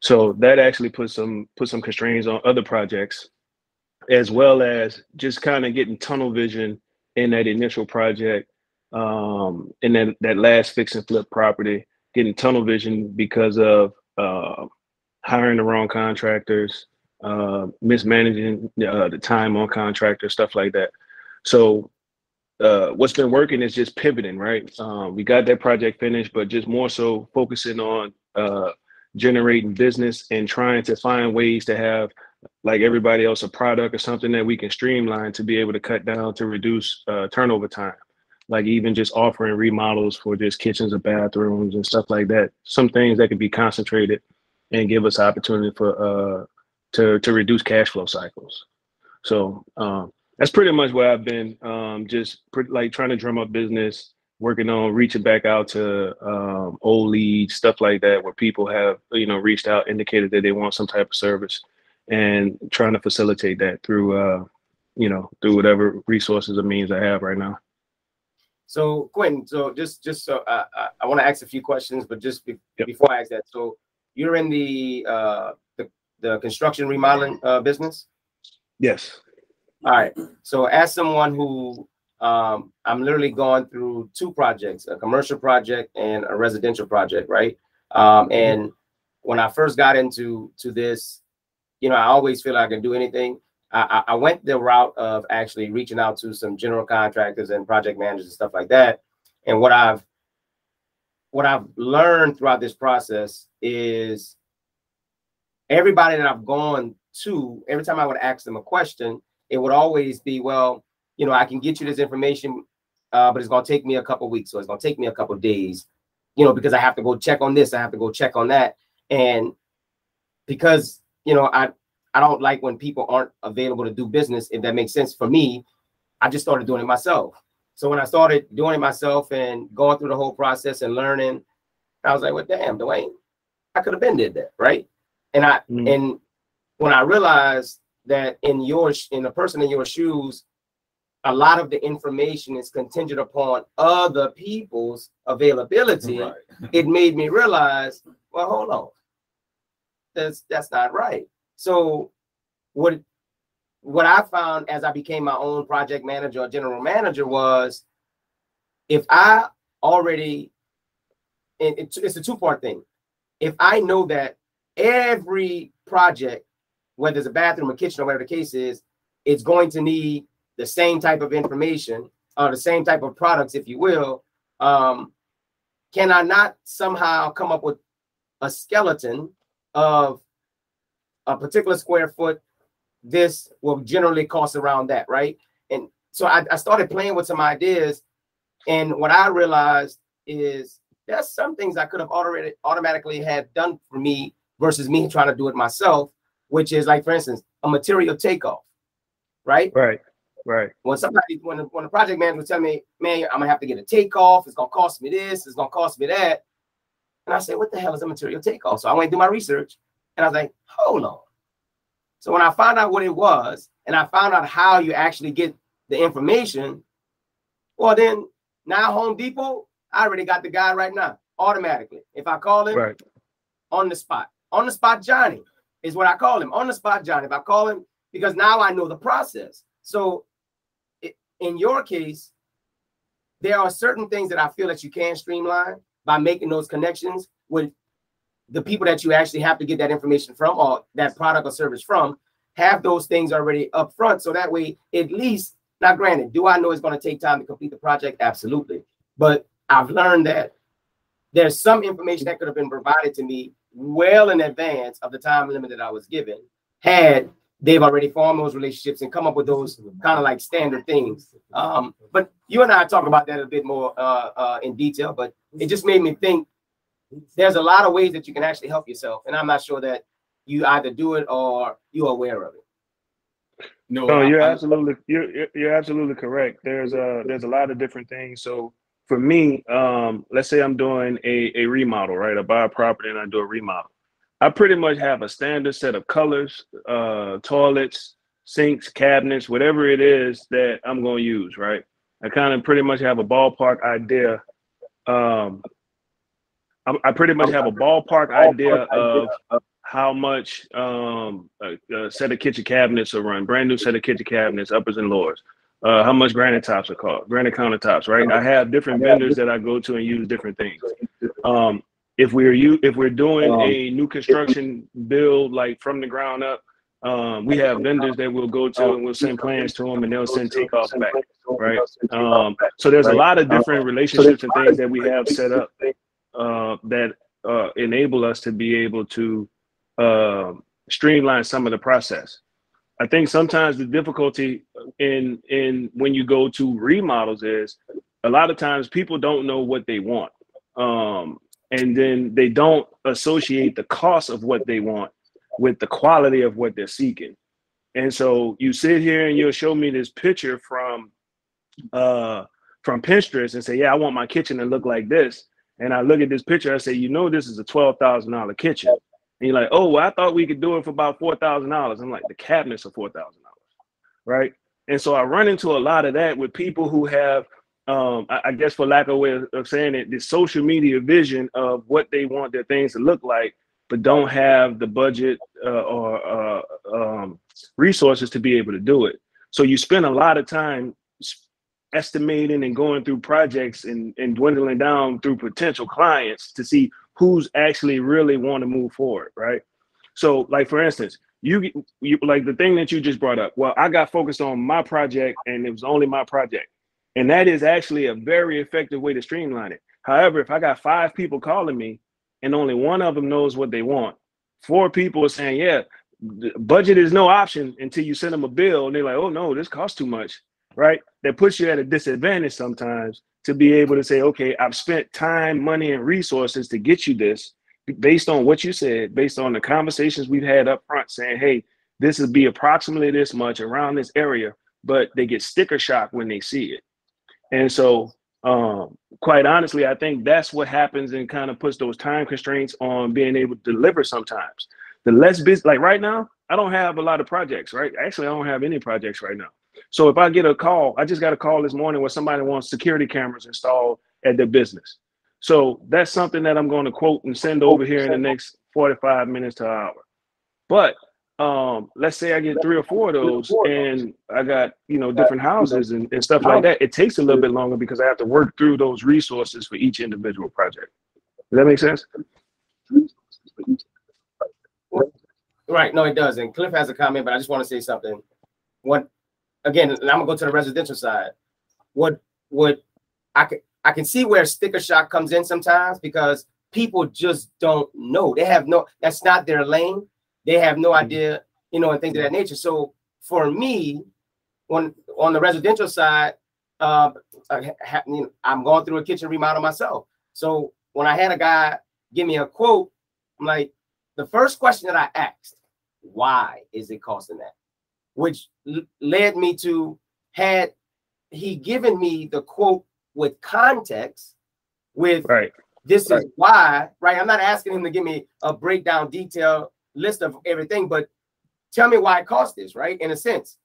So that actually put some put some constraints on other projects, as well as just kind of getting tunnel vision in that initial project, um, in that that last fix and flip property, getting tunnel vision because of uh, hiring the wrong contractors, uh, mismanaging uh, the time on contractors, stuff like that. So, uh, what's been working is just pivoting, right? Um, we got that project finished, but just more so focusing on uh, generating business and trying to find ways to have, like everybody else, a product or something that we can streamline to be able to cut down to reduce uh, turnover time. Like even just offering remodels for just kitchens or bathrooms and stuff like that. Some things that can be concentrated and give us opportunity for uh, to to reduce cash flow cycles. So um, that's pretty much where I've been. Um, just pretty, like trying to drum up business, working on reaching back out to um, old leads, stuff like that, where people have you know reached out, indicated that they want some type of service, and trying to facilitate that through uh, you know through whatever resources or means I have right now. So Quentin, so just just so uh, I, I want to ask a few questions, but just be, Yep. before I ask that, so you're in the uh, the, the construction remodeling uh, business. Yes. All right. So as someone who um, I'm literally going through two projects, a commercial project and a residential project, right? Um, and when I first got into to this, you know, I always feel I can do anything. I, I I went the route of actually reaching out to some general contractors and project managers and stuff like that. And what I've what I've learned throughout this process is everybody that I've gone to, every time I would ask them a question, it would always be, well, you know, I can get you this information, uh, but it's gonna take me a couple weeks, or it's gonna take me a couple days, you know, because I have to go check on this, I have to go check on that, and because you know, I I don't like when people aren't available to do business. If that makes sense for me, I just started doing it myself. So when I started doing it myself and going through the whole process and learning, I was like, well, damn, Dwayne, I could have been did that, right? And I Mm. and when I realized that in your in a person in your shoes, a lot of the information is contingent upon other people's availability. Right. It made me realize, well, hold on, that's that's not right. So what what I found as I became my own project manager or general manager was if I already and it's, a two-part thing. If I know that every project, whether it's a bathroom or kitchen or whatever the case is, it's going to need the same type of information or the same type of products, if you will, um, can I not somehow come up with a skeleton of a particular square foot this will generally cost around that, right? And so I, I started playing with some ideas, and what I realized is there's some things I could have already automatically had done for me versus me trying to do it myself, which is like, for instance, a material takeoff, right? Right. Right. When somebody, when the, when the project manager would tell me, man, I'm gonna have to get a takeoff, it's gonna cost me this, it's gonna cost me that. And I said, what the hell is a material takeoff? So I went and do my research and I was like, hold on. So when I found out what it was and I found out how you actually get the information, well, then now Home Depot, I already got the guy right now automatically. If I call him Right. on the spot, on the spot, Johnny is what I call him on the spot, Johnny. If I call him because now I know the process. So in your case, there are certain things that I feel that you can streamline by making those connections with the people that you actually have to get that information from or that product or service from have those things already up front. So that way at least now granted do i know it's going to take time to complete the project? Absolutely. But i've learned that there's some information that could have been provided to me well in advance of the time limit that i was given had they've already formed those relationships and come up with those kind of like standard things. Um, but you and i talk about that a bit more uh, uh, in detail but it just made me think there's a lot of ways that you can actually help yourself and i'm not sure that you either do it or you're aware of it No, No, I- you're I- absolutely you're you're- you're absolutely correct. There's a there's a lot of different things. So for me, um, let's say I'm doing a, a remodel, right? I buy a property and I do a remodel. I pretty much have a standard set of colors, uh, toilets, sinks, cabinets, whatever it is that I'm going to use, right? I kind of pretty much have a ballpark idea. Um, I, I pretty much have a ballpark idea of how much um, a, a set of kitchen cabinets will run, brand new set of kitchen cabinets, uppers and lowers. Uh, how much granite tops are cost, granite countertops, right? I have different vendors that I go to and use different things. Um, if we're you, if we're doing a new construction build like from the ground up, um, we have vendors that we'll go to and we'll send plans to them and they'll send takeoffs back, right? Um, so there's a lot of different relationships and things that we have set up uh, that uh, enable us to be able to uh, streamline some of the process. I think sometimes the difficulty in in when you go to remodels is a lot of times people don't know what they want, um, and then they don't associate the cost of what they want with the quality of what they're seeking. And so you sit here and you'll show me this picture from uh from Pinterest and say, Yeah, I want my kitchen to look like this. And I look at this picture, I say, you know, this is a twelve thousand dollar kitchen. And you're like, oh, well, I thought we could do it for about four thousand dollars. I'm like, the cabinets are four thousand dollars, right? And so I run into a lot of that with people who have, um, I, I guess, for lack of way of, saying it, the social media vision of what they want their things to look like, but don't have the budget uh, or uh, um, resources to be able to do it. So you spend a lot of time estimating and going through projects and, and dwindling down through potential clients to see who's actually really want to move forward, right? So, like for instance, you, you like the thing that you just brought up. Well, I got focused on my project, and it was only my project, and that is actually a very effective way to streamline it. However, if I got five people calling me, and only one of them knows what they want, four people are saying, "Yeah, budget is no option until you send them a bill," and they're like, "Oh no, this costs too much." Right? That puts you at a disadvantage sometimes to be able to say, okay, I've spent time, money, and resources to get you this based on what you said, based on the conversations we've had up front, saying, hey, this would be approximately this much around this area, but they get sticker shock when they see it. And so, um, quite honestly, I think that's what happens and kind of puts those time constraints on being able to deliver sometimes. The less busy, like right now, I don't have a lot of projects, right? Actually, I don't have any projects right now. So if I get a call, I just got a call this morning where somebody wants security cameras installed at their business. So that's something that I'm going to quote and send over here in the next 45 minutes to an hour. But um, let's say I get three or four of those and I got, you know, different houses and, and stuff like that. It takes a little bit longer because I have to work through those resources for each individual project. Does that make sense? Right. No, it does. And Cliff has a comment, but I just want to say something. What again, and I'm gonna go to the residential side. What what I can I can see where sticker shock comes in sometimes because people just don't know. They have no that's not their lane. They have no mm-hmm. idea, you know, and things of that nature. So for me, on on the residential side, uh, I, I'm going through a kitchen remodel myself. So when I had a guy give me a quote, I'm like, the first question that I asked, why is it costing that? Which led me to had he given me the quote with context with right. this right. is why right? I'm not asking him to give me a breakdown detail list of everything but tell me why it cost this right? In a sense.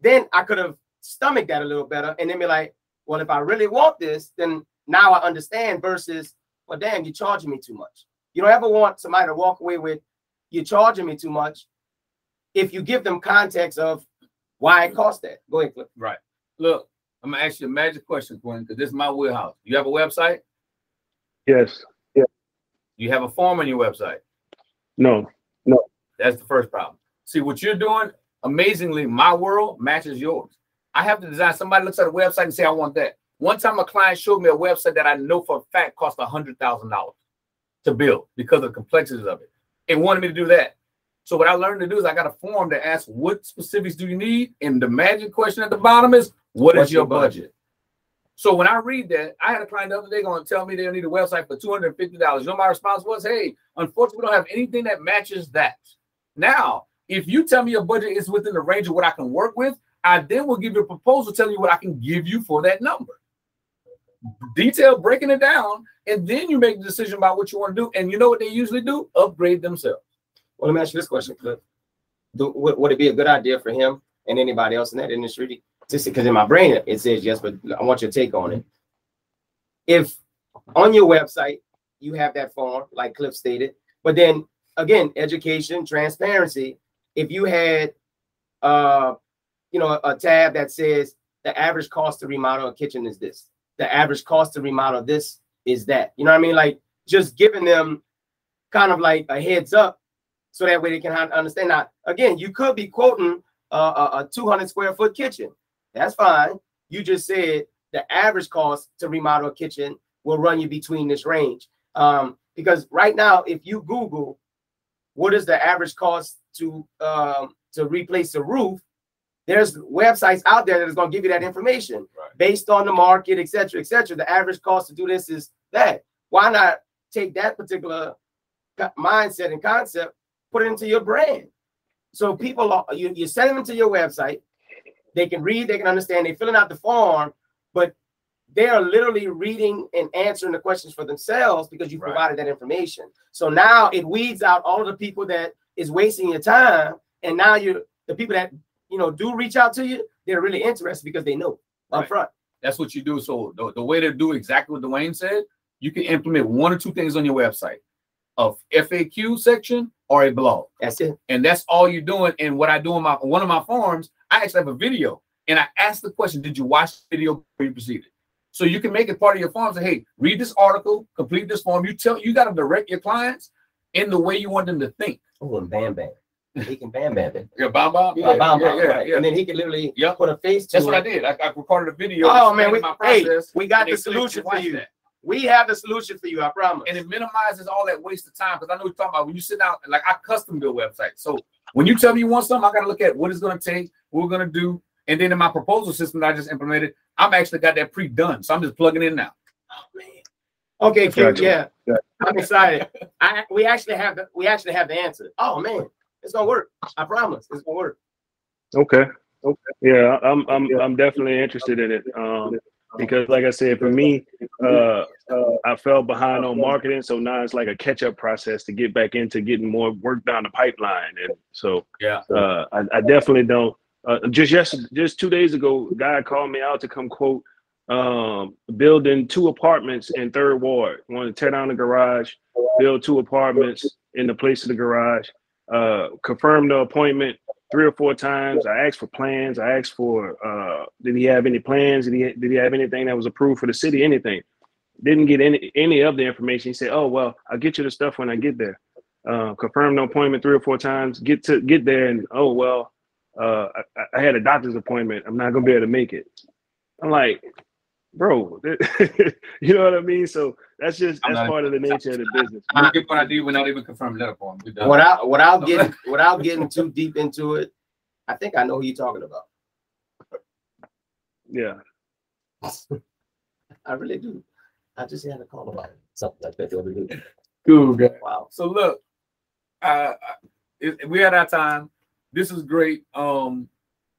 Then i could have stomached that a little better and then be like well if i really want this then now i understand versus well damn you're charging me too much. You don't ever want somebody to walk away with you're charging me too much if you give them context of why it cost that. Go ahead, Cliff. Right. Look, I'm gonna ask you a magic question, Quinn, because this is my wheelhouse. You have a website? Yes. Yeah. You have a form on your website? No. No. That's the first problem. See what you're doing. Amazingly, my world matches yours. I have to design. Somebody looks at a website and say, "I want that." One time, a client showed me a website that I know for a fact cost a hundred thousand dollars to build because of the complexities of it. It wanted me to do that. So what I learned to do is I got a form that asks what specifics do you need, and the magic question at the bottom is what What's is your budget? budget? So when I read that, I had a client the other day going to tell me they need a website for two hundred fifty dollars. You know, my response was, "Hey, unfortunately, we don't have anything that matches that." Now, if you tell me your budget is within the range of what I can work with, I then will give you a proposal telling you what I can give you for that number. Detail breaking it down, and then you make the decision about what you want to do. And you know what they usually do? Upgrade themselves. Well, let me ask you this question, Cliff. Do, would, would it be a good idea for him and anybody else in that industry? Just because in my brain it says yes, but I want your take on it. If on your website you have that form, like Cliff stated, but then again, education, transparency. If you had, uh, you know, a, a tab that says the average cost to remodel a kitchen is this, the average cost to remodel this is that. You know what I mean? Like just giving them kind of like a heads up so that way they can understand. Now, again, you could be quoting a, a 200 square foot kitchen. That's fine. You just said the average cost to remodel a kitchen will run you between this range. Um, because right now, if you Google what is the average cost to um, to replace the roof, there's websites out there that is going to give you that information right. based on the market, et cetera, et cetera. The average cost to do this is that. Why not take that particular mindset and concept put it into your brand. So people are you, you send them to your website, they can read, they can understand, they're filling out the form, but they are literally reading and answering the questions for themselves because you Right. provided that information. So now it weeds out all of the people that is wasting your time, and now you the people that you know do reach out to you, they're really interested because they know up front. That's what you do. So the, the way to do exactly what Dwayne said, you can implement one or two things on your website, a FAQ section or a blog, That's it. and that's all you're doing. And what I do in my one of my forums, I actually have a video, and I ask the question, "Did you watch the video before you proceeded?" So you can make it part of your form. Say, "Hey, read this article, complete this form." You tell you got to direct your clients in the way you want them to think. Oh, and BombBomb. He can BombBomb it. Yeah, bomb, bomb, Yeah, BombBomb, yeah, right. yeah. And then he can literally Yep. put a face to That's it. what I did. I, I recorded a video. Oh man, we, my hey, process, we got the solution for you. that. We have the solution for you, I promise. and it minimizes all that waste of time because I know what you're talking about. When you sit down, like I custom build websites. So when you tell me you want something, I got to look at what it's going to take, what we're going to do, and then in my proposal system that I just implemented, I'm actually got that pre-done. So I'm just plugging in now. Oh, man. Okay, King, Gotcha. yeah, Yeah. I'm excited. I we actually have the we actually have the answer. Oh man, it's gonna work. I promise, it's gonna work. Okay. Okay. Yeah, I'm I'm I'm definitely interested in it. Um, because like I said, for me, uh, uh, I fell behind on marketing, so now it's like a catch-up process to get back into getting more work down the pipeline. And so, Yeah. uh, I, I definitely don't. Uh, just yes, just two days ago, a guy called me out to come quote um, building two apartments in Third Ward. Want to tear down the garage, build two apartments in the place of the garage. Uh, confirm the appointment three or four times. I asked for plans. I asked for uh, did he have any plans? Did he did he have anything that was approved for the city? Anything? Didn't get any any of the information. He said, "Oh well, I'll get you the stuff when I get there." Uh, confirm the appointment three or four times. Get to get there, and oh well, uh, I, I had a doctor's appointment. I'm not gonna be able to make it. I'm like, bro, you know what I mean? So that's just I'm that's not- part of the nature of the business. We get what I do. We're not even confirmed letter form. We. Without without getting without getting too deep into it, I think I know who you're talking about. Yeah. I really do. I just had a call about it. something like that the other day. Cool, guy. Wow. So look, uh, we had our time. This is great. Um,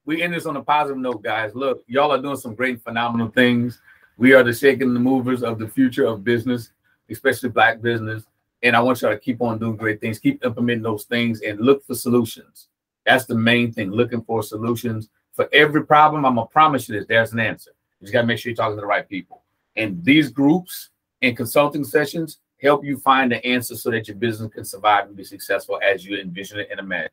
we end this on a positive note, guys. Look, y'all are doing some great, phenomenal things. We are the shaking the movers of the future of business, especially black business. And I want y'all to keep on doing great things, keep implementing those things, and look for solutions. That's the main thing. Looking for solutions for every problem. I'm gonna promise you this. There's an answer. You just gotta make sure you're talking to the right people. And these groups and consulting sessions help you find the answer so that your business can survive and be successful as you envision it and imagine.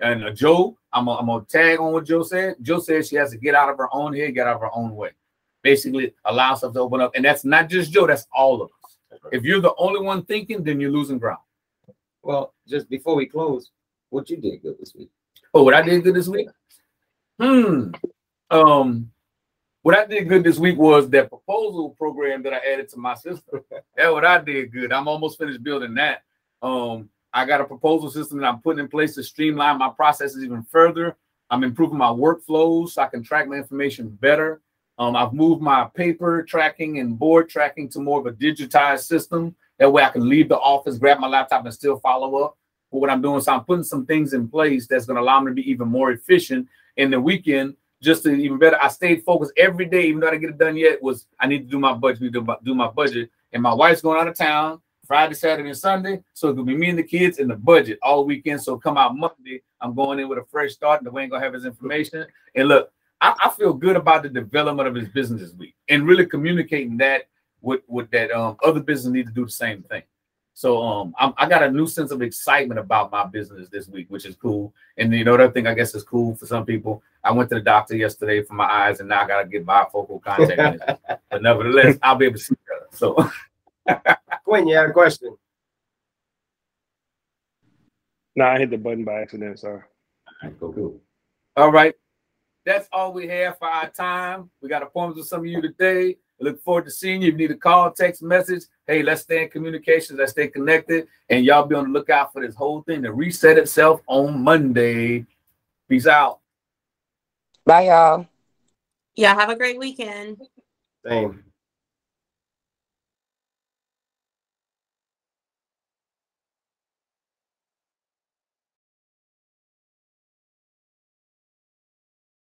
And uh, Joe, I'm gonna, I'm tag on what Joe said. Joe said she has to get out of her own head, get out of her own way. Basically, allow stuff to open up. And that's not just Joe, that's all of us. If you're the only one thinking, then you're losing ground. Well, just before we close, what you did good this week? Oh, what I did good this week? Hmm. Um, what I did good this week was that proposal program that I added to my system. That's what I did good. I'm almost finished building that. Um, I got a proposal system that I'm putting in place to streamline my processes even further. I'm improving my workflows so I can track my information better. Um, I've moved my paper tracking and board tracking to more of a digitized system. That way I can leave the office, grab my laptop, and still follow up for what I'm doing. So I'm putting some things in place that's going to allow me to be even more efficient in the weekend, just to even better. I stayed focused every day, even though I didn't get it done yet. Was I need to do my budget, need to do my budget, and my wife's going out of town Friday, Saturday, and Sunday. So it'll be me and the kids in the budget all weekend. So come out Monday, I'm going in with a fresh start. And Dwayne gonna have his information. And look, I, I feel good about the development of his business this week and really communicating that with with that um other business need to do the same thing. So um I'm, I got a new sense of excitement about my business this week, which is cool. And you know the other thing I guess is cool for some people. I went to the doctor yesterday for my eyes, and now I gotta get bifocal contact. but nevertheless, I'll be able to see. So Quinn, you had a question. No, I hit the button by accident. Sorry. Go, go. All right. That's all we have for our time. We got appointments with some of you today. I look forward to seeing you. If you need a call, text message, hey, let's stay in communication. Let's stay connected. And y'all be on the lookout for this whole thing to reset itself on Monday. Peace out. Bye, y'all. Yeah, have a great weekend. Same.